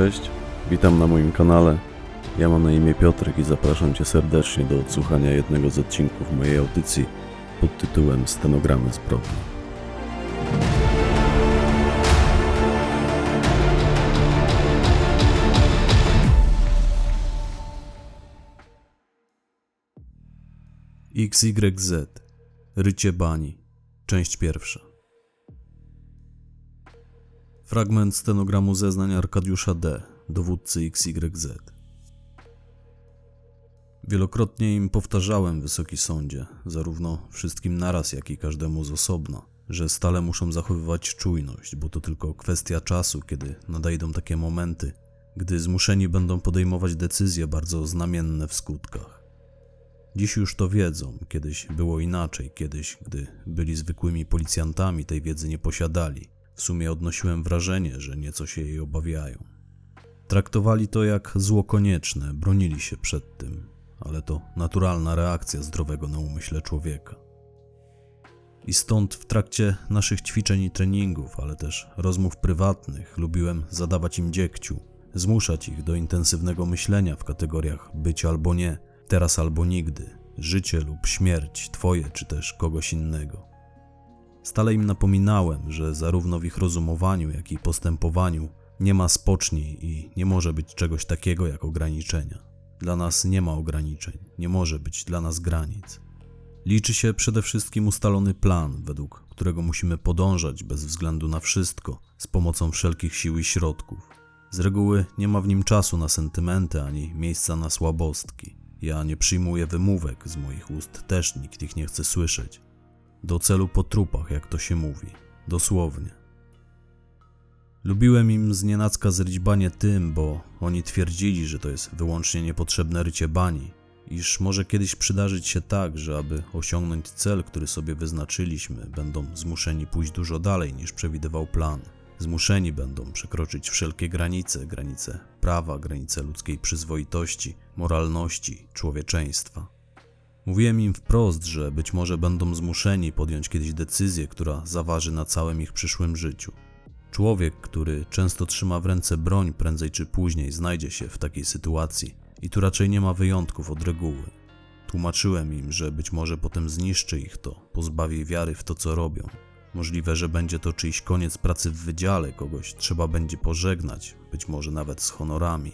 Cześć, witam na moim kanale. Ja mam na imię Piotrek i zapraszam Cię serdecznie do odsłuchania jednego z odcinków mojej audycji pod tytułem Stenogramy zbrodni. XYZ Rycie Bani Część pierwsza Fragment stenogramu zeznań Arkadiusza D., dowódcy XYZ. Wielokrotnie im powtarzałem, Wysoki Sądzie, zarówno wszystkim naraz, jak i każdemu z osobna, że stale muszą zachowywać czujność, bo to tylko kwestia czasu, kiedy nadejdą takie momenty, gdy zmuszeni będą podejmować decyzje bardzo znamienne w skutkach. Dziś już to wiedzą, kiedyś było inaczej, kiedyś, gdy byli zwykłymi policjantami, tej wiedzy nie posiadali. W sumie odnosiłem wrażenie, że nieco się jej obawiają. Traktowali to jak zło konieczne, bronili się przed tym, ale to naturalna reakcja zdrowego na umyśle człowieka. I stąd w trakcie naszych ćwiczeń i treningów, ale też rozmów prywatnych, lubiłem zadawać im dziekciu, zmuszać ich do intensywnego myślenia w kategoriach być albo nie, teraz albo nigdy, życie lub śmierć, twoje czy też kogoś innego. Stale im napominałem, że zarówno w ich rozumowaniu, jak i postępowaniu nie ma spoczni i nie może być czegoś takiego jak ograniczenia. Dla nas nie ma ograniczeń, nie może być dla nas granic. Liczy się przede wszystkim ustalony plan, według którego musimy podążać bez względu na wszystko, z pomocą wszelkich sił i środków. Z reguły nie ma w nim czasu na sentymenty ani miejsca na słabostki. Ja nie przyjmuję wymówek, z moich ust też nikt ich nie chce słyszeć. Do celu po trupach, jak to się mówi. Dosłownie. Lubiłem im znienacka zryć banie tym, bo oni twierdzili, że to jest wyłącznie niepotrzebne rycie bani, iż może kiedyś przydarzyć się tak, że aby osiągnąć cel, który sobie wyznaczyliśmy, będą zmuszeni pójść dużo dalej niż przewidywał plan. Zmuszeni będą przekroczyć wszelkie granice, granice prawa, granice ludzkiej przyzwoitości, moralności, człowieczeństwa. Mówiłem im wprost, że być może będą zmuszeni podjąć kiedyś decyzję, która zaważy na całym ich przyszłym życiu. Człowiek, który często trzyma w ręce broń, prędzej czy później znajdzie się w takiej sytuacji i tu raczej nie ma wyjątków od reguły. Tłumaczyłem im, że być może potem zniszczy ich to, pozbawi wiary w to, co robią. Możliwe, że będzie to czyjś koniec pracy w wydziale, kogoś trzeba będzie pożegnać, być może nawet z honorami.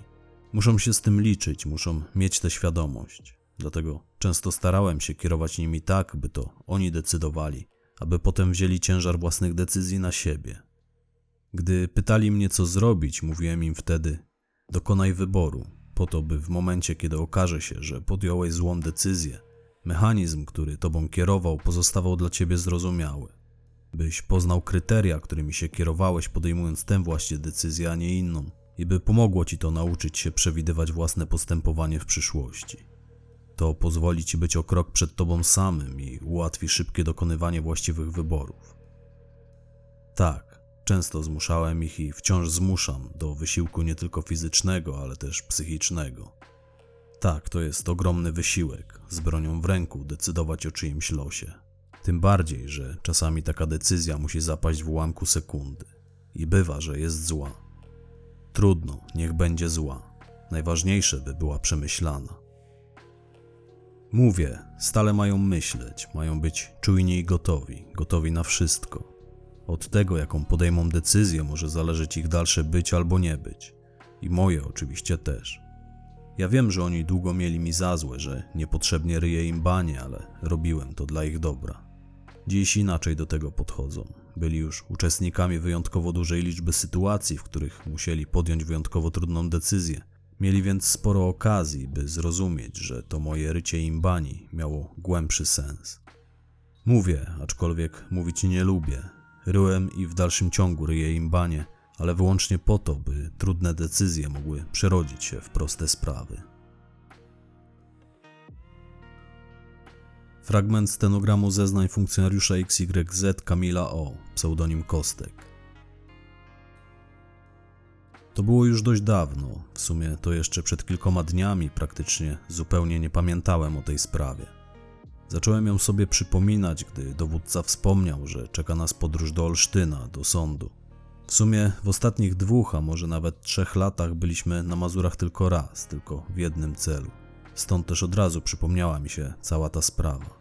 Muszą się z tym liczyć, muszą mieć tę świadomość. Dlatego często starałem się kierować nimi tak, by to oni decydowali, aby potem wzięli ciężar własnych decyzji na siebie. Gdy pytali mnie, co zrobić, mówiłem im wtedy: dokonaj wyboru, po to, by w momencie, kiedy okaże się, że podjąłeś złą decyzję, mechanizm, który tobą kierował, pozostawał dla ciebie zrozumiały. Byś poznał kryteria, którymi się kierowałeś, podejmując tę właśnie decyzję, a nie inną, i by pomogło ci to nauczyć się przewidywać własne postępowanie w przyszłości. To pozwoli ci być o krok przed tobą samym i ułatwi szybkie dokonywanie właściwych wyborów. Tak, często zmuszałem ich i wciąż zmuszam do wysiłku nie tylko fizycznego, ale też psychicznego. Tak, to jest ogromny wysiłek, z bronią w ręku decydować o czyimś losie. Tym bardziej, że czasami taka decyzja musi zapaść w ułamku sekundy. I bywa, że jest zła. Trudno, niech będzie zła. Najważniejsze, by była przemyślana. Mówię, stale mają myśleć, mają być czujni i gotowi, gotowi na wszystko. Od tego, jaką podejmą decyzję, może zależeć ich dalsze być albo nie być. I moje oczywiście też. Ja wiem, że oni długo mieli mi za złe, że niepotrzebnie ryję im banie, ale robiłem to dla ich dobra. Dziś inaczej do tego podchodzą. Byli już uczestnikami wyjątkowo dużej liczby sytuacji, w których musieli podjąć wyjątkowo trudną decyzję – Mieli więc sporo okazji, by zrozumieć, że to moje rycie imbani miało głębszy sens. Mówię, aczkolwiek mówić nie lubię. Ryłem i w dalszym ciągu ryję imbanie, ale wyłącznie po to, by trudne decyzje mogły przerodzić się w proste sprawy. Fragment stenogramu zeznań funkcjonariusza XYZ Kamila O., pseudonim Kostek. To było już dość dawno, w sumie to jeszcze przed kilkoma dniami praktycznie zupełnie nie pamiętałem o tej sprawie. Zacząłem ją sobie przypominać, gdy dowódca wspomniał, że czeka nas podróż do Olsztyna, do sądu. W sumie w ostatnich dwóch, a może nawet trzech latach byliśmy na Mazurach tylko raz, tylko w jednym celu. Stąd też od razu przypomniała mi się cała ta sprawa.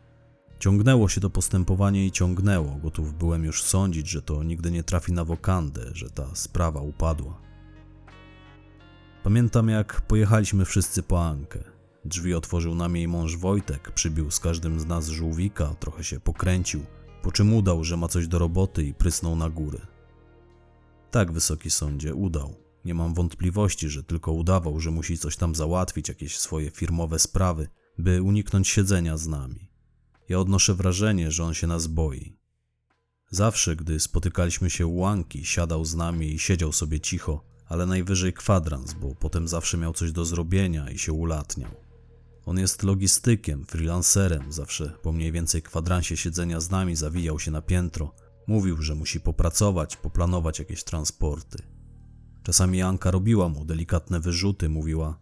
Ciągnęło się to postępowanie i ciągnęło. Gotów byłem już sądzić, że to nigdy nie trafi na wokandę, że ta sprawa upadła. Pamiętam, jak pojechaliśmy wszyscy po Ankę. Drzwi otworzył nam jej mąż Wojtek, przybił z każdym z nas żółwika, trochę się pokręcił, po czym udał, że ma coś do roboty i prysnął na górę. Tak, wysoki sądzie, udał. Nie mam wątpliwości, że tylko udawał, że musi coś tam załatwić, jakieś swoje firmowe sprawy, by uniknąć siedzenia z nami. Ja odnoszę wrażenie, że on się nas boi. Zawsze, gdy spotykaliśmy się Łanki, siadał z nami i siedział sobie cicho, ale najwyżej kwadrans, bo potem zawsze miał coś do zrobienia i się ulatniał. On jest logistykiem, freelancerem, zawsze po mniej więcej kwadransie siedzenia z nami zawijał się na piętro. Mówił, że musi popracować, poplanować jakieś transporty. Czasami Anka robiła mu delikatne wyrzuty, mówiła: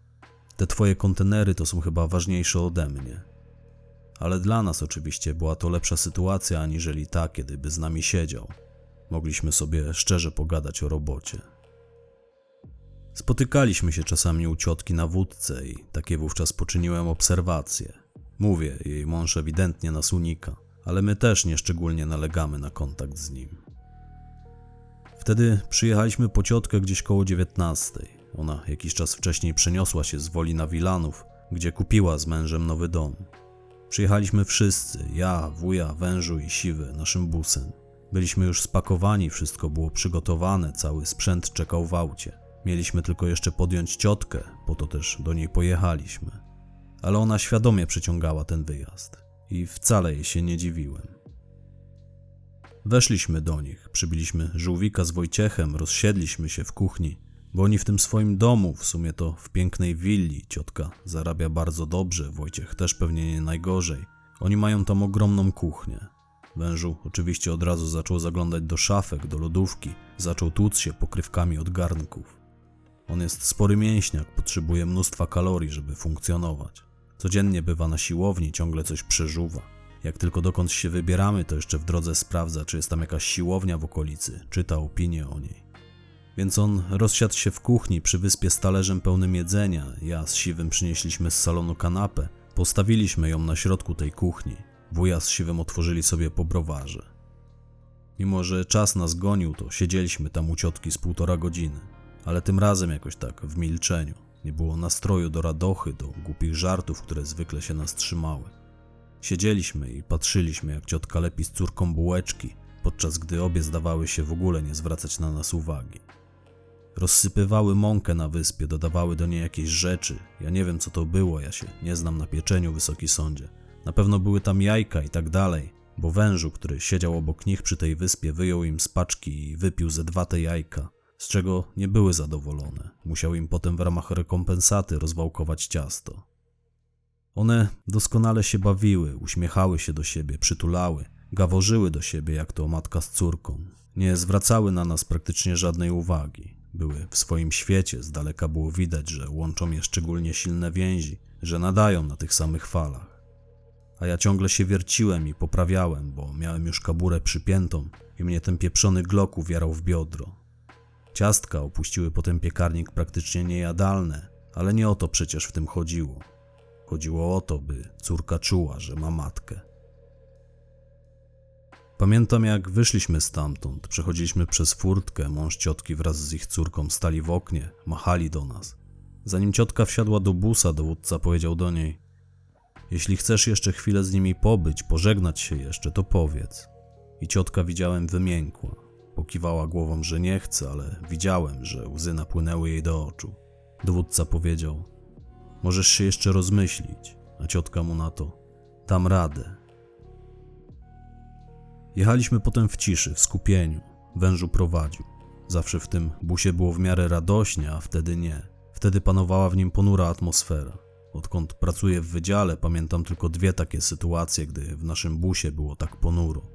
Te twoje kontenery to są chyba ważniejsze ode mnie. Ale dla nas oczywiście była to lepsza sytuacja aniżeli ta, kiedy by z nami siedział. Mogliśmy sobie szczerze pogadać o robocie. Spotykaliśmy się czasami u ciotki na wódce i takie wówczas poczyniłem obserwacje. Mówię, jej mąż ewidentnie nas unika, ale my też nieszczególnie nalegamy na kontakt z nim. Wtedy przyjechaliśmy po ciotkę gdzieś koło dziewiętnastej. Ona jakiś czas wcześniej przeniosła się z woli na Wilanów, gdzie kupiła z mężem nowy dom. Przyjechaliśmy wszyscy, ja, wuja, wężu i siwy, naszym busem. Byliśmy już spakowani, wszystko było przygotowane, cały sprzęt czekał w aucie. Mieliśmy tylko jeszcze podjąć ciotkę, po to też do niej pojechaliśmy. Ale ona świadomie przeciągała ten wyjazd i wcale jej się nie dziwiłem. Weszliśmy do nich, przybiliśmy żółwika z Wojciechem, rozsiedliśmy się w kuchni, bo oni w tym swoim domu, w sumie to w pięknej willi, ciotka zarabia bardzo dobrze, Wojciech też pewnie nie najgorzej. Oni mają tam ogromną kuchnię. Wężu oczywiście od razu zaczął zaglądać do szafek, do lodówki, zaczął tłuc się pokrywkami od garnków. On jest spory mięśniak, potrzebuje mnóstwa kalorii, żeby funkcjonować. Codziennie bywa na siłowni, ciągle coś przeżuwa. Jak tylko dokąd się wybieramy, to jeszcze w drodze sprawdza, czy jest tam jakaś siłownia w okolicy, czyta opinie o niej. Więc on rozsiadł się w kuchni przy wyspie z talerzem pełnym jedzenia. Ja z Siwym przynieśliśmy z salonu kanapę. Postawiliśmy ją na środku tej kuchni. Wuja z Siwym otworzyli sobie po browarze. Mimo, że czas nas gonił, to siedzieliśmy tam u ciotki z półtora godziny. Ale tym razem jakoś tak, w milczeniu. Nie było nastroju do radochy, do głupich żartów, które zwykle się nas trzymały. Siedzieliśmy i patrzyliśmy, jak ciotka lepi z córką bułeczki, podczas gdy obie zdawały się w ogóle nie zwracać na nas uwagi. Rozsypywały mąkę na wyspie, dodawały do niej jakieś rzeczy. Ja nie wiem, co to było, ja się nie znam na pieczeniu, wysoki sądzie. Na pewno były tam jajka i tak dalej, bo wężu, który siedział obok nich przy tej wyspie, wyjął im z paczki i wypił ze dwa te jajka, z czego nie były zadowolone. Musiał im potem w ramach rekompensaty rozwałkować ciasto. One doskonale się bawiły, uśmiechały się do siebie, przytulały, gaworzyły do siebie jak to matka z córką. Nie zwracały na nas praktycznie żadnej uwagi. Były w swoim świecie, z daleka było widać, że łączą je szczególnie silne więzi, że nadają na tych samych falach. A ja ciągle się wierciłem i poprawiałem, bo miałem już kaburę przypiętą i mnie ten pieprzony glok uwierał w biodro. Ciastka opuściły potem piekarnik praktycznie niejadalne, ale nie o to przecież w tym chodziło. Chodziło o to, by córka czuła, że ma matkę. Pamiętam, jak wyszliśmy stamtąd, przechodziliśmy przez furtkę, mąż ciotki wraz z ich córką stali w oknie, machali do nas. Zanim ciotka wsiadła do busa, dowódca powiedział do niej: Jeśli chcesz jeszcze chwilę z nimi pobyć, pożegnać się jeszcze, to powiedz. I ciotka widziałem wymiękła. Pokiwała głową, że nie chce, ale widziałem, że łzy napłynęły jej do oczu. Dowódca powiedział: Możesz się jeszcze rozmyślić, a ciotka mu na to: Tam radę. Jechaliśmy potem w ciszy, w skupieniu. Wężu prowadził. Zawsze w tym busie było w miarę radośnie, a wtedy nie. Wtedy panowała w nim ponura atmosfera. Odkąd pracuję w wydziale, pamiętam tylko dwie takie sytuacje, gdy w naszym busie było tak ponuro.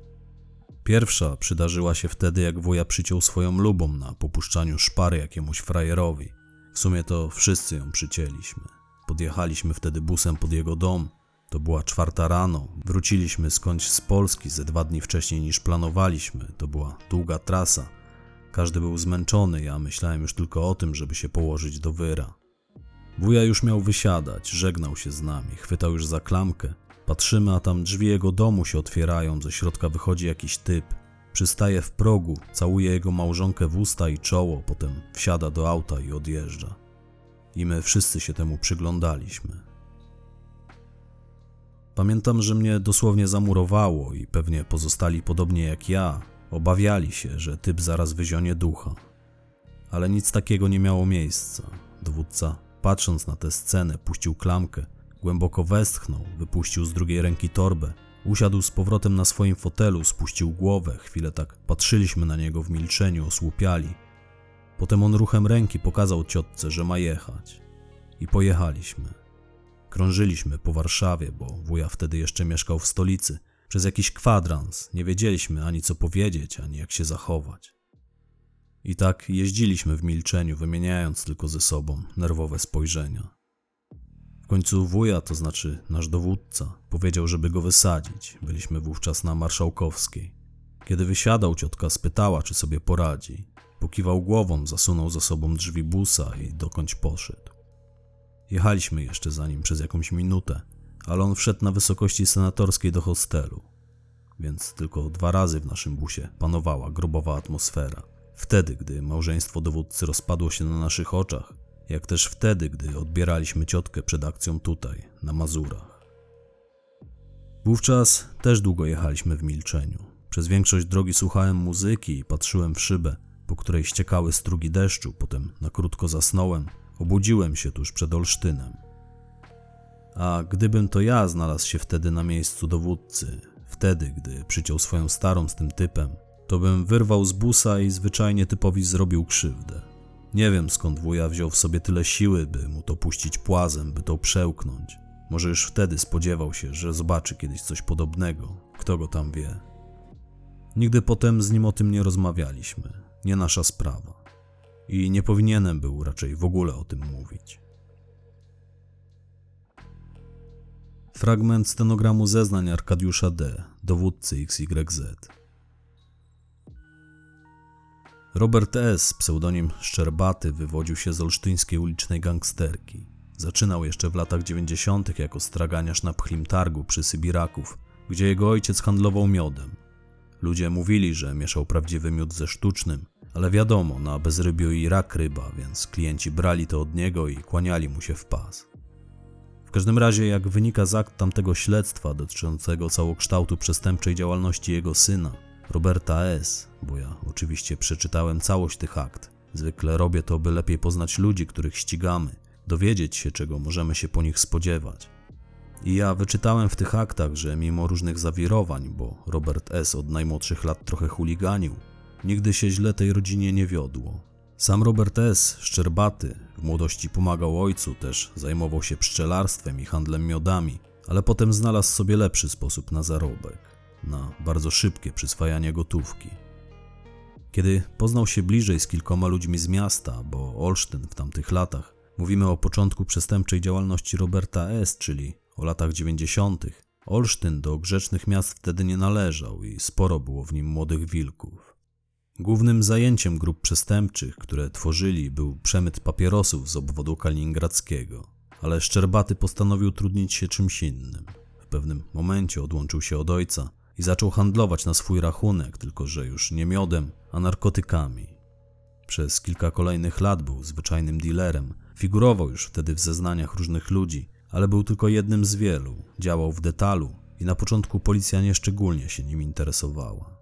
Pierwsza przydarzyła się wtedy, jak wuja przyciął swoją lubą na popuszczaniu szpary jakiemuś frajerowi. W sumie to wszyscy ją przycięliśmy. Podjechaliśmy wtedy busem pod jego dom. To była czwarta rano. Wróciliśmy skądś z Polski ze dwa dni wcześniej niż planowaliśmy. To była długa trasa. Każdy był zmęczony, ja myślałem już tylko o tym, żeby się położyć do wyra. Wuja już miał wysiadać, żegnał się z nami, chwytał już za klamkę. Patrzymy, a tam drzwi jego domu się otwierają, ze środka wychodzi jakiś typ. Przystaje w progu, całuje jego małżonkę w usta i czoło, potem wsiada do auta i odjeżdża. I my wszyscy się temu przyglądaliśmy. Pamiętam, że mnie dosłownie zamurowało i pewnie pozostali podobnie jak ja, obawiali się, że typ zaraz wyzionie ducha. Ale nic takiego nie miało miejsca. Dowódca, patrząc na tę scenę, puścił klamkę, głęboko westchnął, wypuścił z drugiej ręki torbę, usiadł z powrotem na swoim fotelu, spuścił głowę, chwilę tak patrzyliśmy na niego w milczeniu, osłupiali. Potem on ruchem ręki pokazał ciotce, że ma jechać. I pojechaliśmy. Krążyliśmy po Warszawie, bo wuja wtedy jeszcze mieszkał w stolicy. Przez jakiś kwadrans nie wiedzieliśmy ani co powiedzieć, ani jak się zachować. I tak jeździliśmy w milczeniu, wymieniając tylko ze sobą nerwowe spojrzenia. Końcu wuja, to znaczy nasz dowódca, powiedział, żeby go wysadzić. Byliśmy wówczas na Marszałkowskiej. Kiedy wysiadał, ciotka spytała, czy sobie poradzi. Pokiwał głową, zasunął za sobą drzwi busa i dokądś poszedł. Jechaliśmy jeszcze za nim przez jakąś minutę, ale on wszedł na wysokości senatorskiej do hostelu. Więc tylko dwa razy w naszym busie panowała grobowa atmosfera. Wtedy, gdy małżeństwo dowódcy rozpadło się na naszych oczach, jak też wtedy, gdy odbieraliśmy ciotkę przed akcją tutaj, na Mazurach. Wówczas też długo jechaliśmy w milczeniu. Przez większość drogi słuchałem muzyki i patrzyłem w szybę, po której ściekały strugi deszczu, potem na krótko zasnąłem. Obudziłem się tuż przed Olsztynem. A gdybym to ja znalazł się wtedy na miejscu dowódcy, wtedy, gdy przyciął swoją starą z tym typem, to bym wyrwał z busa i zwyczajnie typowi zrobił krzywdę. Nie wiem skąd wuja wziął w sobie tyle siły, by mu to puścić płazem, by to przełknąć. Może już wtedy spodziewał się, że zobaczy kiedyś coś podobnego. Kto go tam wie. Nigdy potem z nim o tym nie rozmawialiśmy. Nie nasza sprawa. I nie powinienem był raczej w ogóle o tym mówić. Fragment stenogramu zeznań Arkadiusza D., dowódcy XYZ. Robert S., pseudonim Szczerbaty, wywodził się z olsztyńskiej ulicznej gangsterki. Zaczynał jeszcze w latach 90. jako straganiarz na pchlim targu przy Sybiraków, gdzie jego ojciec handlował miodem. Ludzie mówili, że mieszał prawdziwy miód ze sztucznym, ale wiadomo, na bezrybiu i rak ryba, więc klienci brali to od niego i kłaniali mu się w pas. W każdym razie, jak wynika z akt tamtego śledztwa dotyczącego całokształtu przestępczej działalności jego syna, Roberta S., bo ja oczywiście przeczytałem całość tych akt. Zwykle robię to, by lepiej poznać ludzi, których ścigamy, dowiedzieć się, czego możemy się po nich spodziewać. I ja wyczytałem w tych aktach, że mimo różnych zawirowań, bo Robert S. od najmłodszych lat trochę chuliganił, nigdy się źle tej rodzinie nie wiodło. Sam Robert S., szczerbaty, w młodości pomagał ojcu, też zajmował się pszczelarstwem i handlem miodami, ale potem znalazł sobie lepszy sposób na zarobek, na bardzo szybkie przyswajanie gotówki. Kiedy poznał się bliżej z kilkoma ludźmi z miasta, bo Olsztyn w tamtych latach, mówimy o początku przestępczej działalności Roberta S., czyli o latach 90., Olsztyn do grzecznych miast wtedy nie należał i sporo było w nim młodych wilków. Głównym zajęciem grup przestępczych, które tworzyli, był przemyt papierosów z obwodu kaliningradzkiego, ale Szczerbaty postanowił trudnić się czymś innym. W pewnym momencie odłączył się od ojca i zaczął handlować na swój rachunek, tylko że już nie miodem, a narkotykami. Przez kilka kolejnych lat był zwyczajnym dealerem, figurował już wtedy w zeznaniach różnych ludzi, ale był tylko jednym z wielu, działał w detalu i na początku policja nieszczególnie się nim interesowała.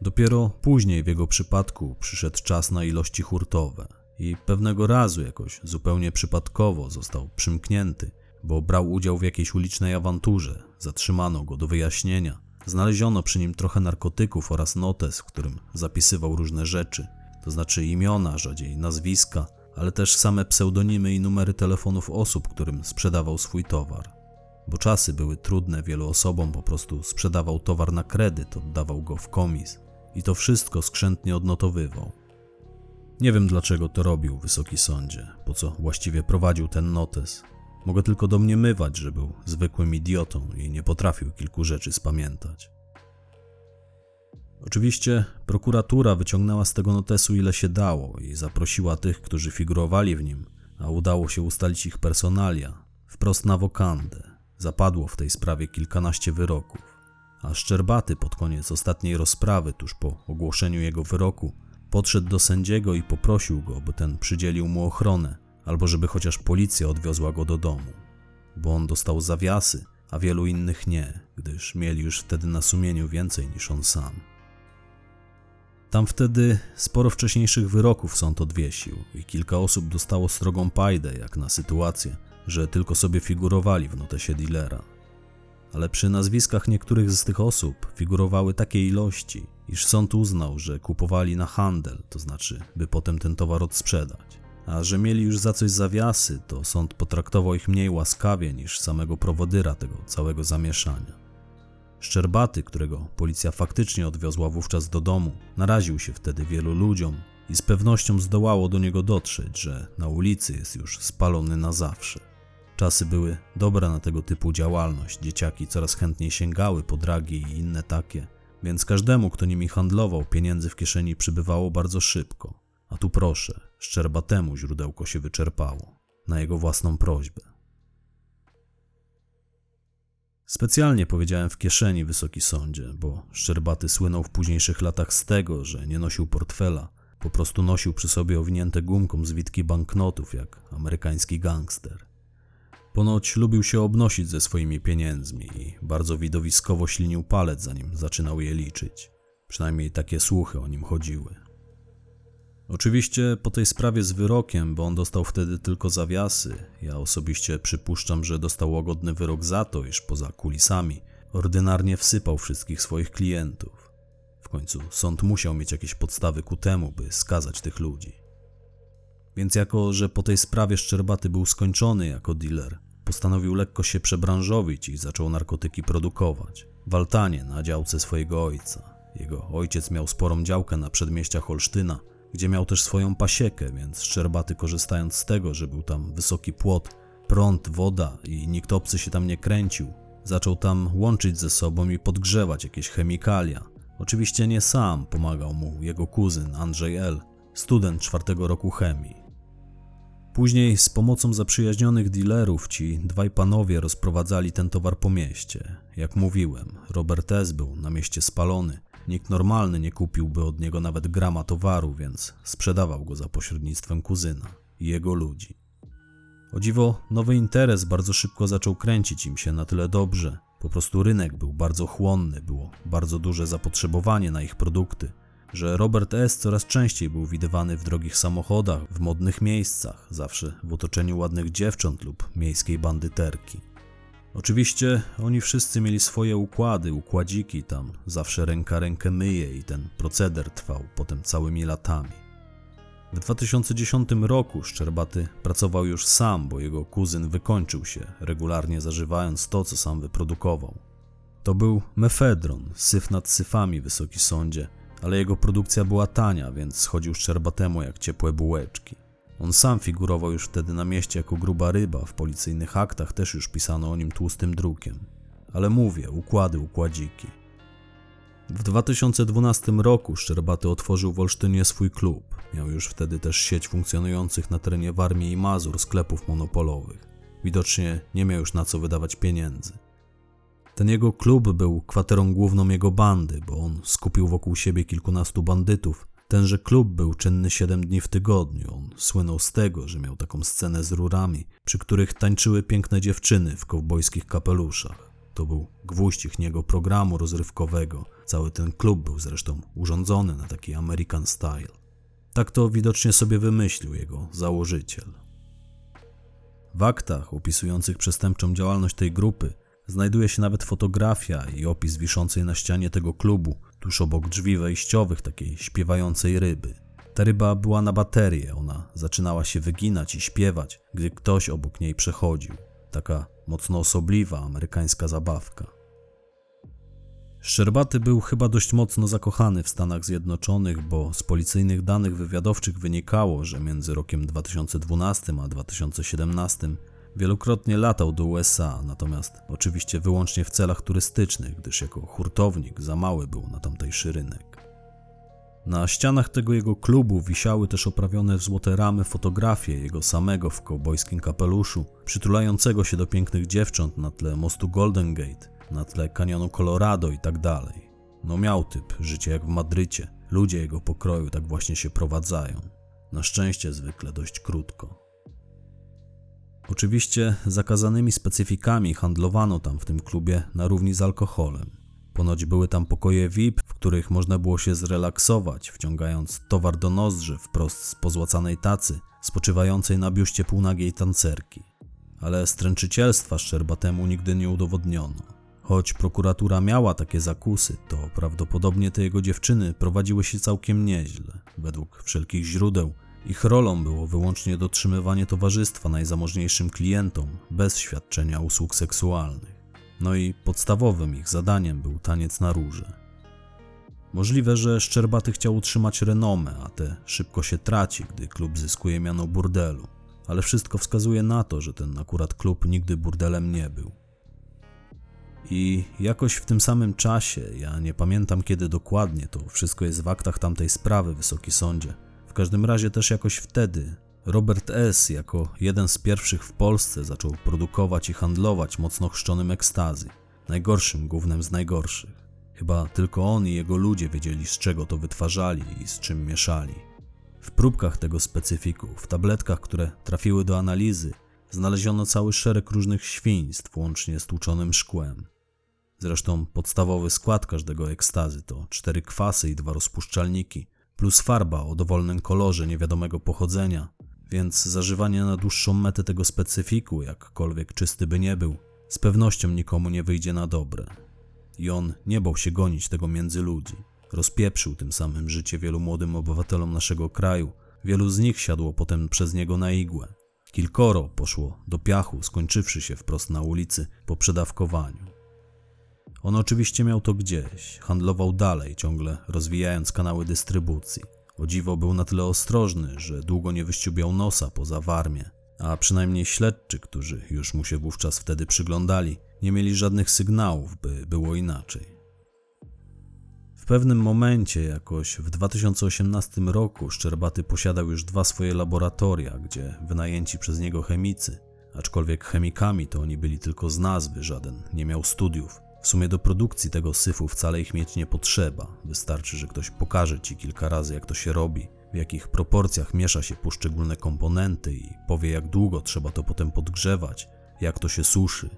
Dopiero później w jego przypadku przyszedł czas na ilości hurtowe i pewnego razu jakoś zupełnie przypadkowo został przymknięty, bo brał udział w jakiejś ulicznej awanturze, zatrzymano go do wyjaśnienia, Znaleziono przy nim trochę narkotyków oraz notes, w którym zapisywał różne rzeczy, to znaczy imiona, rzadziej nazwiska, ale też same pseudonimy i numery telefonów osób, którym sprzedawał swój towar. Bo czasy były trudne, wielu osobom po prostu sprzedawał towar na kredyt, oddawał go w komis i to wszystko skrzętnie odnotowywał. Nie wiem dlaczego to robił, wysoki sądzie, po co właściwie prowadził ten notes. Mogę tylko domniemywać, że był zwykłym idiotą i nie potrafił kilku rzeczy spamiętać. Oczywiście prokuratura wyciągnęła z tego notesu ile się dało i zaprosiła tych, którzy figurowali w nim, a udało się ustalić ich personalia, wprost na wokandę. Zapadło w tej sprawie kilkanaście wyroków, a Szczerbaty pod koniec ostatniej rozprawy, tuż po ogłoszeniu jego wyroku, podszedł do sędziego i poprosił go, by ten przydzielił mu ochronę, albo żeby chociaż policja odwiozła go do domu, bo on dostał zawiasy, a wielu innych nie, gdyż mieli już wtedy na sumieniu więcej niż on sam. Tam wtedy sporo wcześniejszych wyroków sąd odwiesił i kilka osób dostało strogą pajdę, jak na sytuację, że tylko sobie figurowali w notesie dealera. Ale przy nazwiskach niektórych z tych osób figurowały takie ilości, iż sąd uznał, że kupowali na handel, to znaczy, by potem ten towar odsprzedać. A że mieli już za coś zawiasy, to sąd potraktował ich mniej łaskawie niż samego prowodyra tego całego zamieszania. Szczerbaty, którego policja faktycznie odwiozła wówczas do domu, naraził się wtedy wielu ludziom i z pewnością zdołało do niego dotrzeć, że na ulicy jest już spalony na zawsze. Czasy były dobre na tego typu działalność, dzieciaki coraz chętniej sięgały po dragi i inne takie, więc każdemu, kto nimi handlował, pieniędzy w kieszeni przybywało bardzo szybko. A tu proszę, Szczerbatemu źródełko się wyczerpało, na jego własną prośbę. Specjalnie powiedziałem w kieszeni, wysoki sądzie, bo Szczerbaty słynął w późniejszych latach z tego, że nie nosił portfela, po prostu nosił przy sobie owinięte gumką zwitki banknotów, jak amerykański gangster. Ponoć lubił się obnosić ze swoimi pieniędzmi i bardzo widowiskowo ślinił palec, zanim zaczynał je liczyć. Przynajmniej takie słuchy o nim chodziły. Oczywiście po tej sprawie z wyrokiem, bo on dostał wtedy tylko zawiasy, ja osobiście przypuszczam, że dostał łagodny wyrok za to, iż poza kulisami ordynarnie wsypał wszystkich swoich klientów. W końcu sąd musiał mieć jakieś podstawy ku temu, by skazać tych ludzi. Więc jako, że po tej sprawie Szczerbaty był skończony jako dealer, postanowił lekko się przebranżowić i zaczął narkotyki produkować. W Altanie, na działce swojego ojca. Jego ojciec miał sporą działkę na przedmieściach Olsztyna, gdzie miał też swoją pasiekę, więc Szczerbaty korzystając z tego, że był tam wysoki płot, prąd, woda i nikt obcy się tam nie kręcił, zaczął tam łączyć ze sobą i podgrzewać jakieś chemikalia. Oczywiście nie sam, pomagał mu jego kuzyn Andrzej L., student czwartego roku chemii. Później z pomocą zaprzyjaźnionych dealerów ci dwaj panowie rozprowadzali ten towar po mieście. Jak mówiłem, Robert S. był na mieście spalony – Nikt normalny nie kupiłby od niego nawet grama towaru, więc sprzedawał go za pośrednictwem kuzyna i jego ludzi. O dziwo, nowy interes bardzo szybko zaczął kręcić im się na tyle dobrze. Po prostu rynek był bardzo chłonny, było bardzo duże zapotrzebowanie na ich produkty, że Robert S. coraz częściej był widywany w drogich samochodach, w modnych miejscach, zawsze w otoczeniu ładnych dziewcząt lub miejskiej bandyterki. Oczywiście oni wszyscy mieli swoje układy, układziki tam, zawsze ręka rękę myje i ten proceder trwał potem całymi latami. W 2010 roku Szczerbaty pracował już sam, bo jego kuzyn wykończył się, regularnie zażywając to, co sam wyprodukował. To był mefedron, syf nad syfami, wysoki sądzie, ale jego produkcja była tania, więc schodził Szczerbatemu jak ciepłe bułeczki. On sam figurował już wtedy na mieście jako gruba ryba, w policyjnych aktach też już pisano o nim tłustym drukiem. Ale mówię, układy, układziki. W 2012 roku Szczerbaty otworzył w Olsztynie swój klub. Miał już wtedy też sieć funkcjonujących na terenie Warmii i Mazur sklepów monopolowych. Widocznie nie miał już na co wydawać pieniędzy. Ten jego klub był kwaterą główną jego bandy, bo on skupił wokół siebie kilkunastu bandytów, Tenże klub był czynny 7 dni w tygodniu. On słynął z tego, że miał taką scenę z rurami, przy których tańczyły piękne dziewczyny w kowbojskich kapeluszach. To był gwóźdź ich niego programu rozrywkowego. Cały ten klub był zresztą urządzony na taki American style. Tak to widocznie sobie wymyślił jego założyciel. W aktach opisujących przestępczą działalność tej grupy Znajduje się nawet fotografia i opis wiszącej na ścianie tego klubu, tuż obok drzwi wejściowych takiej śpiewającej ryby. Ta ryba była na baterię, ona zaczynała się wyginać i śpiewać, gdy ktoś obok niej przechodził. Taka mocno osobliwa amerykańska zabawka. Szczerbaty był chyba dość mocno zakochany w Stanach Zjednoczonych, bo z policyjnych danych wywiadowczych wynikało, że między rokiem 2012 a 2017 wielokrotnie latał do USA, natomiast oczywiście wyłącznie w celach turystycznych, gdyż jako hurtownik za mały był na tamtejszy rynek. Na ścianach tego jego klubu wisiały też oprawione w złote ramy fotografie jego samego w kowbojskim kapeluszu, przytulającego się do pięknych dziewcząt na tle mostu Golden Gate, na tle kanionu Colorado i tak dalej. No miał typ, życie jak w Madrycie. Ludzie jego pokroju tak właśnie się prowadzają. Na szczęście zwykle dość krótko. Oczywiście zakazanymi specyfikami handlowano tam w tym klubie na równi z alkoholem. Ponoć były tam pokoje VIP, w których można było się zrelaksować, wciągając towar do nozdrzy wprost z pozłacanej tacy, spoczywającej na biuście półnagiej tancerki. Ale stręczycielstwa Szczerbatemu nigdy nie udowodniono. Choć prokuratura miała takie zakusy, to prawdopodobnie te jego dziewczyny prowadziły się całkiem nieźle. Według wszelkich źródeł ich rolą było wyłącznie dotrzymywanie towarzystwa najzamożniejszym klientom bez świadczenia usług seksualnych. No i podstawowym ich zadaniem był taniec na róże. Możliwe, że Szczerbaty chciał utrzymać renomę, a te szybko się traci, gdy klub zyskuje miano burdelu. Ale wszystko wskazuje na to, że ten akurat klub nigdy burdelem nie był. I jakoś w tym samym czasie, ja nie pamiętam kiedy dokładnie, to wszystko jest w aktach tamtej sprawy, Wysoki Sądzie. W każdym razie też jakoś wtedy Robert S. jako jeden z pierwszych w Polsce zaczął produkować i handlować mocno chrzczonym ekstazy, najgorszym głównym z najgorszych. Chyba tylko on i jego ludzie wiedzieli z czego to wytwarzali i z czym mieszali. W próbkach tego specyfiku, w tabletkach, które trafiły do analizy, znaleziono cały szereg różnych świństw, łącznie z tłuczonym szkłem. Zresztą podstawowy skład każdego ekstazy to cztery kwasy i dwa rozpuszczalniki, plus farba o dowolnym kolorze niewiadomego pochodzenia, więc zażywanie na dłuższą metę tego specyfiku, jakkolwiek czysty by nie był, z pewnością nikomu nie wyjdzie na dobre. I on nie bał się gonić tego między ludzi. Rozpieprzył tym samym życie wielu młodym obywatelom naszego kraju. Wielu z nich siadło potem przez niego na igłę. Kilkoro poszło do piachu, skończywszy się wprost na ulicy po przedawkowaniu. On oczywiście miał to gdzieś, handlował dalej, ciągle rozwijając kanały dystrybucji. O dziwo był na tyle ostrożny, że długo nie wyściubiał nosa poza warmię, a przynajmniej śledczy, którzy już mu się wówczas wtedy przyglądali, nie mieli żadnych sygnałów, by było inaczej. W pewnym momencie, jakoś w 2018 roku, Szczerbaty posiadał już dwa swoje laboratoria, gdzie wynajęci przez niego chemicy, aczkolwiek chemikami to oni byli tylko z nazwy, żaden nie miał studiów, w sumie do produkcji tego syfu wcale ich mieć nie potrzeba. Wystarczy, że ktoś pokaże ci kilka razy, jak to się robi, w jakich proporcjach miesza się poszczególne komponenty i powie, jak długo trzeba to potem podgrzewać, jak to się suszy.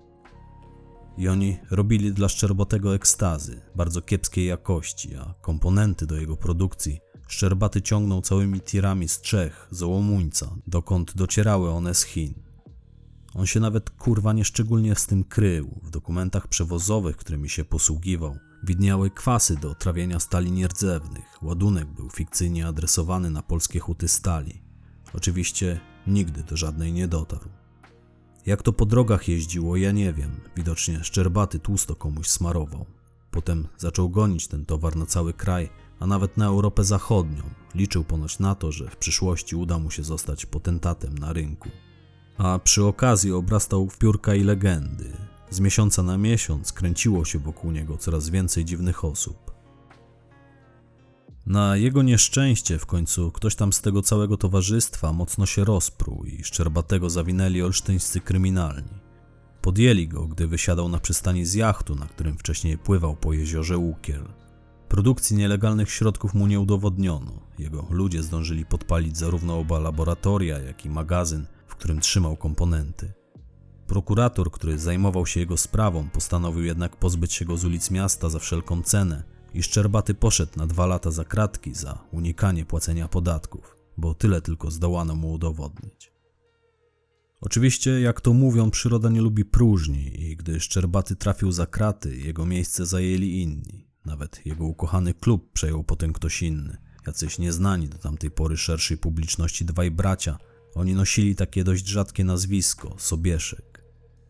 I oni robili dla Szczerbatego ekstazy, bardzo kiepskiej jakości, a komponenty do jego produkcji Szczerbaty ciągnął całymi tirami z Czech, z Ołomuńca, dokąd docierały one z Chin. On się nawet kurwa nieszczególnie z tym krył. W dokumentach przewozowych, którymi się posługiwał, widniały kwasy do trawienia stali nierdzewnych. Ładunek był fikcyjnie adresowany na polskie huty stali. Oczywiście nigdy do żadnej nie dotarł. Jak to po drogach jeździło, ja nie wiem. Widocznie szczerbaty tłusto komuś smarował. Potem zaczął gonić ten towar na cały kraj, a nawet na Europę Zachodnią. Liczył ponoć na to, że w przyszłości uda mu się zostać potentatem na rynku a przy okazji obrastał w piórka i legendy. Z miesiąca na miesiąc kręciło się wokół niego coraz więcej dziwnych osób. Na jego nieszczęście w końcu ktoś tam z tego całego towarzystwa mocno się rozpruł i Szczerbatego zawinęli olsztyńscy kryminalni. Podjęli go, gdy wysiadał na przystani z jachtu, na którym wcześniej pływał po jeziorze Łukiel. Produkcji nielegalnych środków mu nie udowodniono. Jego ludzie zdążyli podpalić zarówno oba laboratoria, jak i magazyn, którym trzymał komponenty. Prokurator, który zajmował się jego sprawą, postanowił jednak pozbyć się go z ulic miasta za wszelką cenę i Szczerbaty poszedł na dwa lata za kratki za unikanie płacenia podatków, bo tyle tylko zdołano mu udowodnić. Oczywiście, jak to mówią, przyroda nie lubi próżni i gdy Szczerbaty trafił za kraty, jego miejsce zajęli inni. Nawet jego ukochany klub przejął potem ktoś inny. Jacyś nieznani do tamtej pory szerszej publiczności dwaj bracia. Oni nosili takie dość rzadkie nazwisko Sobieszek.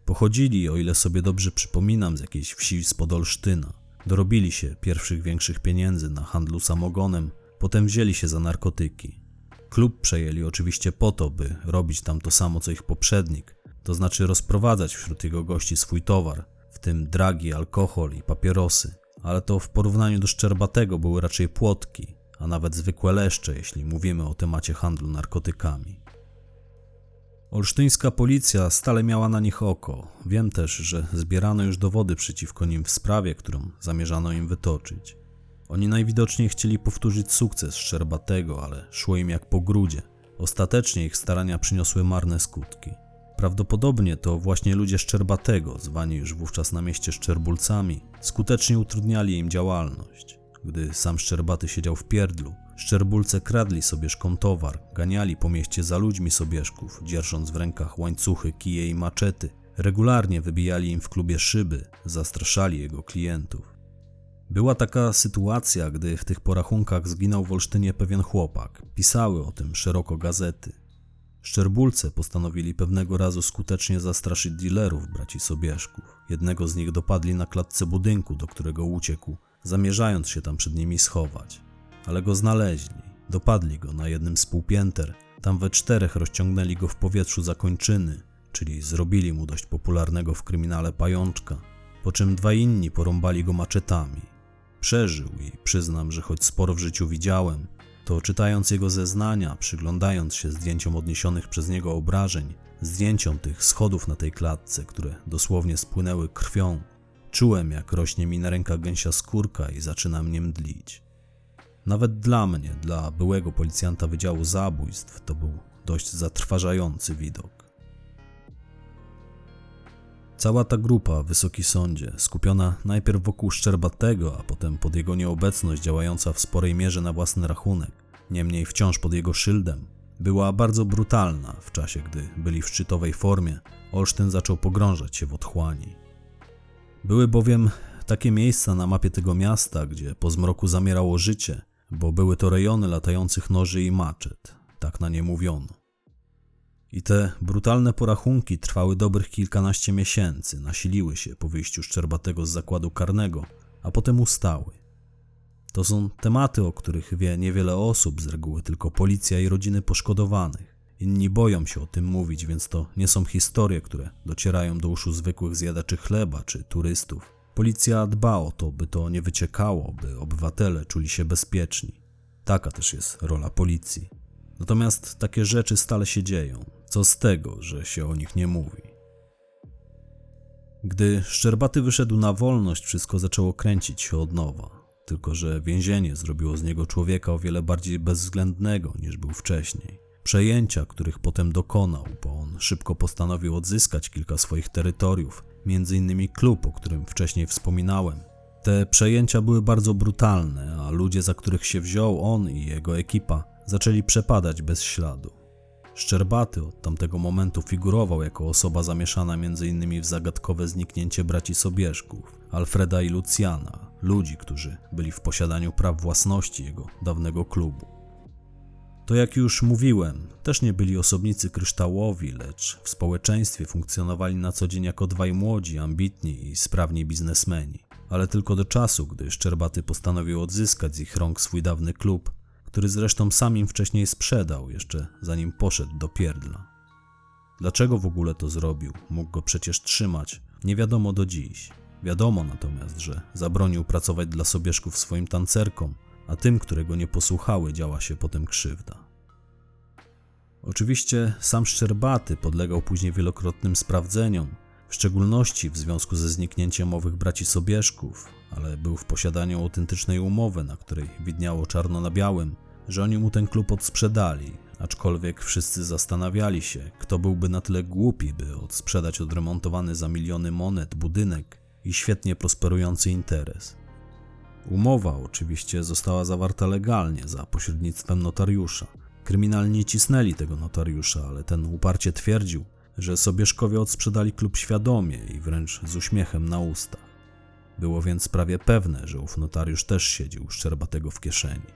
Pochodzili, o ile sobie dobrze przypominam, z jakiejś wsi spod Olsztyna. Dorobili się pierwszych większych pieniędzy na handlu samogonem, potem wzięli się za narkotyki. Klub przejęli oczywiście po to, by robić tam to samo co ich poprzednik, to znaczy rozprowadzać wśród jego gości swój towar, w tym dragi, alkohol i papierosy, ale to w porównaniu do Szczerbatego były raczej płotki, a nawet zwykłe leszcze, jeśli mówimy o temacie handlu narkotykami. Olsztyńska policja stale miała na nich oko. Wiem też, że zbierano już dowody przeciwko nim w sprawie, którą zamierzano im wytoczyć. Oni najwidoczniej chcieli powtórzyć sukces Szczerbatego, ale szło im jak po grudzie. Ostatecznie ich starania przyniosły marne skutki. Prawdopodobnie to właśnie ludzie Szczerbatego, zwani już wówczas na mieście Szczerbulcami, skutecznie utrudniali im działalność. Gdy sam Szczerbaty siedział w pierdlu, Szczerbulce kradli Sobieszkom towar, ganiali po mieście za ludźmi Sobieszków, dzierżąc w rękach łańcuchy, kije i maczety. Regularnie wybijali im w klubie szyby, zastraszali jego klientów. Była taka sytuacja, gdy w tych porachunkach zginął w Olsztynie pewien chłopak. Pisały o tym szeroko gazety. Szczerbulce postanowili pewnego razu skutecznie zastraszyć dealerów braci Sobieszków. Jednego z nich dopadli na klatce budynku, do którego uciekł, zamierzając się tam przed nimi schować. Ale go znaleźli, dopadli go na jednym z półpięter, tam we czterech rozciągnęli go w powietrzu za kończyny, czyli zrobili mu dość popularnego w kryminale pajączka, po czym dwa inni porąbali go maczetami. Przeżył i przyznam, że choć sporo w życiu widziałem, to czytając jego zeznania, przyglądając się zdjęciom odniesionych przez niego obrażeń, zdjęciom tych schodów na tej klatce, które dosłownie spłynęły krwią, czułem jak rośnie mi na rękach gęsia skórka i zaczyna mnie mdlić. Nawet dla mnie, dla byłego policjanta Wydziału Zabójstw, to był dość zatrważający widok. Cała ta grupa, Wysoki Sądzie, skupiona najpierw wokół Szczerbatego, a potem pod jego nieobecność działająca w sporej mierze na własny rachunek, niemniej wciąż pod jego szyldem, była bardzo brutalna w czasie, gdy byli w szczytowej formie. Olsztyn zaczął pogrążać się w otchłani. Były bowiem takie miejsca na mapie tego miasta, gdzie po zmroku zamierało życie, bo były to rejony latających noży i maczet, tak na nie mówiono. I te brutalne porachunki trwały dobrych kilkanaście miesięcy, nasiliły się po wyjściu Szczerbatego z zakładu karnego, a potem ustały. To są tematy, o których wie niewiele osób, z reguły tylko policja i rodziny poszkodowanych. Inni boją się o tym mówić, więc to nie są historie, które docierają do uszu zwykłych zjadaczy chleba czy turystów. Policja dba o to, by to nie wyciekało, by obywatele czuli się bezpieczni. Taka też jest rola policji. Natomiast takie rzeczy stale się dzieją. Co z tego, że się o nich nie mówi? Gdy Szczerbaty wyszedł na wolność, wszystko zaczęło kręcić się od nowa. Tylko, że więzienie zrobiło z niego człowieka o wiele bardziej bezwzględnego niż był wcześniej. Przejęcia, których potem dokonał, bo on szybko postanowił odzyskać kilka swoich terytoriów, innymi klub, o którym wcześniej wspominałem. Te przejęcia były bardzo brutalne, a ludzie, za których się wziął on i jego ekipa, zaczęli przepadać bez śladu. Szczerbaty od tamtego momentu figurował jako osoba zamieszana m.in. w zagadkowe zniknięcie braci Sobieszków, Alfreda i Lucjana, ludzi, którzy byli w posiadaniu praw własności jego dawnego klubu. To jak już mówiłem, też nie byli osobnicy kryształowi, lecz w społeczeństwie funkcjonowali na co dzień jako dwaj młodzi, ambitni i sprawni biznesmeni. Ale tylko do czasu, gdy Szczerbaty postanowił odzyskać z ich rąk swój dawny klub, który zresztą sam im wcześniej sprzedał, jeszcze zanim poszedł do pierdla. Dlaczego w ogóle to zrobił? Mógł go przecież trzymać. Nie wiadomo do dziś. Wiadomo natomiast, że zabronił pracować dla sobieszków swoim tancerkom, a tym, którego nie posłuchały, działa się potem krzywda. Oczywiście sam Szczerbaty podlegał później wielokrotnym sprawdzeniom, w szczególności w związku ze zniknięciem owych braci Sobieszków, ale był w posiadaniu autentycznej umowy, na której widniało czarno na białym, że oni mu ten klub odsprzedali, aczkolwiek wszyscy zastanawiali się, kto byłby na tyle głupi, by odsprzedać odremontowany za miliony monet budynek i świetnie prosperujący interes. Umowa oczywiście została zawarta legalnie za pośrednictwem notariusza. Kryminalni cisnęli tego notariusza, ale ten uparcie twierdził, że Sobieszkowie odsprzedali klub świadomie i wręcz z uśmiechem na ustach. Było więc prawie pewne, że ów notariusz też siedzi u Szczerbatego w kieszeni.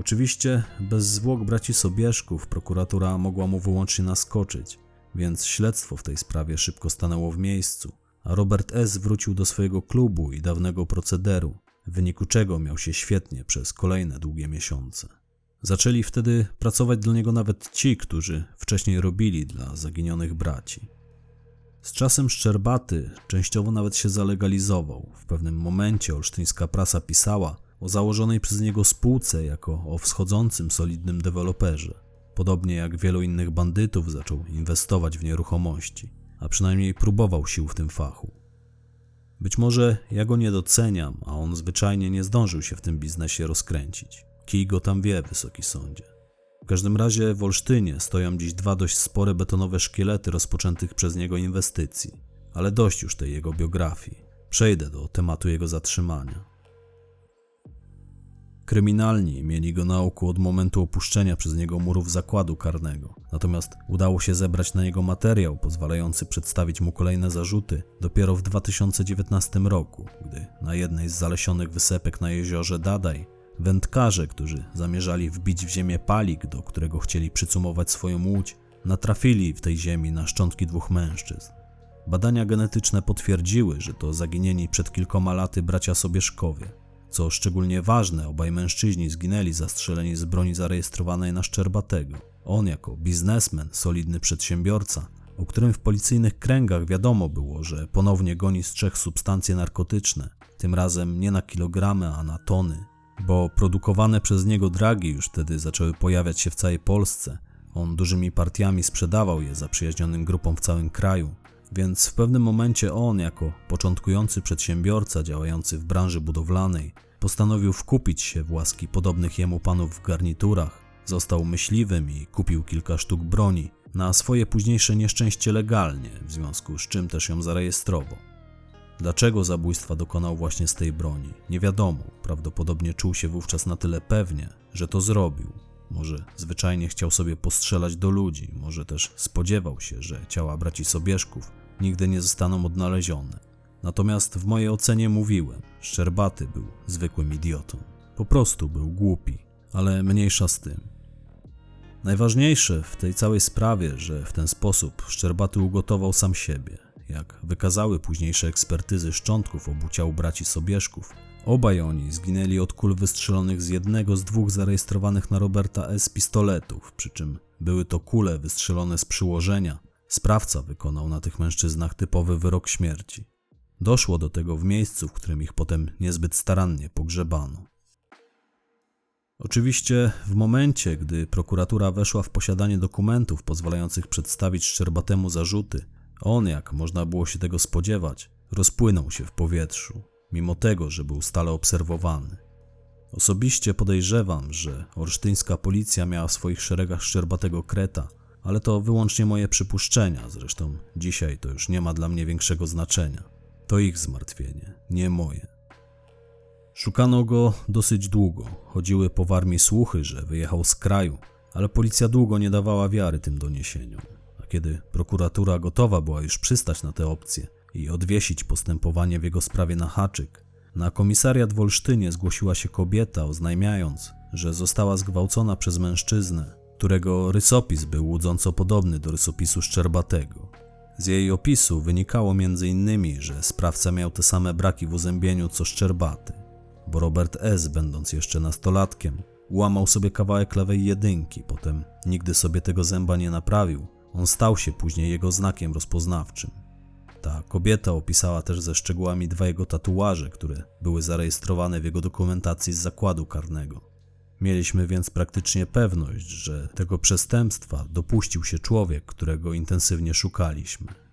Oczywiście bez zwłok braci Sobieszków prokuratura mogła mu wyłącznie naskoczyć, więc śledztwo w tej sprawie szybko stanęło w miejscu, Robert S. wrócił do swojego klubu i dawnego procederu, w wyniku czego miał się świetnie przez kolejne długie miesiące. Zaczęli wtedy pracować dla niego nawet ci, którzy wcześniej robili dla zaginionych braci. Z czasem Szczerbaty częściowo nawet się zalegalizował. W pewnym momencie olsztyńska prasa pisała o założonej przez niego spółce jako o wschodzącym solidnym deweloperze. Podobnie jak wielu innych bandytów zaczął inwestować w nieruchomości, a przynajmniej próbował sił w tym fachu. Być może ja go nie doceniam, a on zwyczajnie nie zdążył się w tym biznesie rozkręcić. Kij go tam wie, wysoki sądzie. W każdym razie w Olsztynie stoją dziś dwa dość spore betonowe szkielety rozpoczętych przez niego inwestycji. Ale dość już tej jego biografii. Przejdę do tematu jego zatrzymania. Kryminalni mieli go na oku od momentu opuszczenia przez niego murów zakładu karnego, natomiast udało się zebrać na niego materiał pozwalający przedstawić mu kolejne zarzuty dopiero w 2019 roku, gdy na jednej z zalesionych wysepek na jeziorze Dadaj wędkarze, którzy zamierzali wbić w ziemię palik, do którego chcieli przycumować swoją łódź, natrafili w tej ziemi na szczątki dwóch mężczyzn. Badania genetyczne potwierdziły, że to zaginieni przed kilkoma laty bracia Sobieszkowie. Co szczególnie ważne, obaj mężczyźni zginęli zastrzeleni z broni zarejestrowanej na Szczerbatego. On jako biznesmen, solidny przedsiębiorca, o którym w policyjnych kręgach wiadomo było, że ponownie goni z trzech substancje narkotyczne, tym razem nie na kilogramy, a na tony, bo produkowane przez niego dragi już wtedy zaczęły pojawiać się w całej Polsce. On dużymi partiami sprzedawał je zaprzyjaźnionym grupom w całym kraju, więc w pewnym momencie on, jako początkujący przedsiębiorca działający w branży budowlanej, postanowił wkupić się w łaski podobnych jemu panów w garniturach. Został myśliwym i kupił kilka sztuk broni na swoje późniejsze nieszczęście legalnie, w związku z czym też ją zarejestrował. Dlaczego zabójstwa dokonał właśnie z tej broni? Nie wiadomo. Prawdopodobnie czuł się wówczas na tyle pewnie, że to zrobił. Może zwyczajnie chciał sobie postrzelać do ludzi, może też spodziewał się, że ciała braci Sobieszków nigdy nie zostaną odnalezione. Natomiast w mojej ocenie mówiłem, Szczerbaty był zwykłym idiotą. Po prostu był głupi, ale mniejsza z tym. Najważniejsze w tej całej sprawie, że w ten sposób Szczerbaty ugotował sam siebie. Jak wykazały późniejsze ekspertyzy szczątków obu ciał braci Sobieszków, obaj oni zginęli od kul wystrzelonych z jednego z dwóch zarejestrowanych na Roberta S. pistoletów, przy czym były to kule wystrzelone z przyłożenia. Sprawca wykonał na tych mężczyznach typowy wyrok śmierci. Doszło do tego w miejscu, w którym ich potem niezbyt starannie pogrzebano. Oczywiście, w momencie, gdy prokuratura weszła w posiadanie dokumentów pozwalających przedstawić Szczerbatemu zarzuty, on, jak można było się tego spodziewać, rozpłynął się w powietrzu, mimo tego, że był stale obserwowany. Osobiście podejrzewam, że olsztyńska policja miała w swoich szeregach szczerbatego kreta, ale to wyłącznie moje przypuszczenia, zresztą dzisiaj to już nie ma dla mnie większego znaczenia. To ich zmartwienie, nie moje. Szukano go dosyć długo. Chodziły po warmii słuchy, że wyjechał z kraju, ale policja długo nie dawała wiary tym doniesieniom kiedy prokuratura gotowa była już przystać na te opcje i odwiesić postępowanie w jego sprawie na haczyk, na komisariat w Olsztynie zgłosiła się kobieta, oznajmiając, że została zgwałcona przez mężczyznę, którego rysopis był łudząco podobny do rysopisu Szczerbatego. Z jej opisu wynikało m.in., że sprawca miał te same braki w uzębieniu co Szczerbaty, bo Robert S., będąc jeszcze nastolatkiem, łamał sobie kawałek lewej jedynki, potem nigdy sobie tego zęba nie naprawił, on stał się później jego znakiem rozpoznawczym. Ta kobieta opisała też ze szczegółami dwa jego tatuaże, które były zarejestrowane w jego dokumentacji z zakładu karnego. Mieliśmy więc praktycznie pewność, że tego przestępstwa dopuścił się człowiek, którego intensywnie szukaliśmy.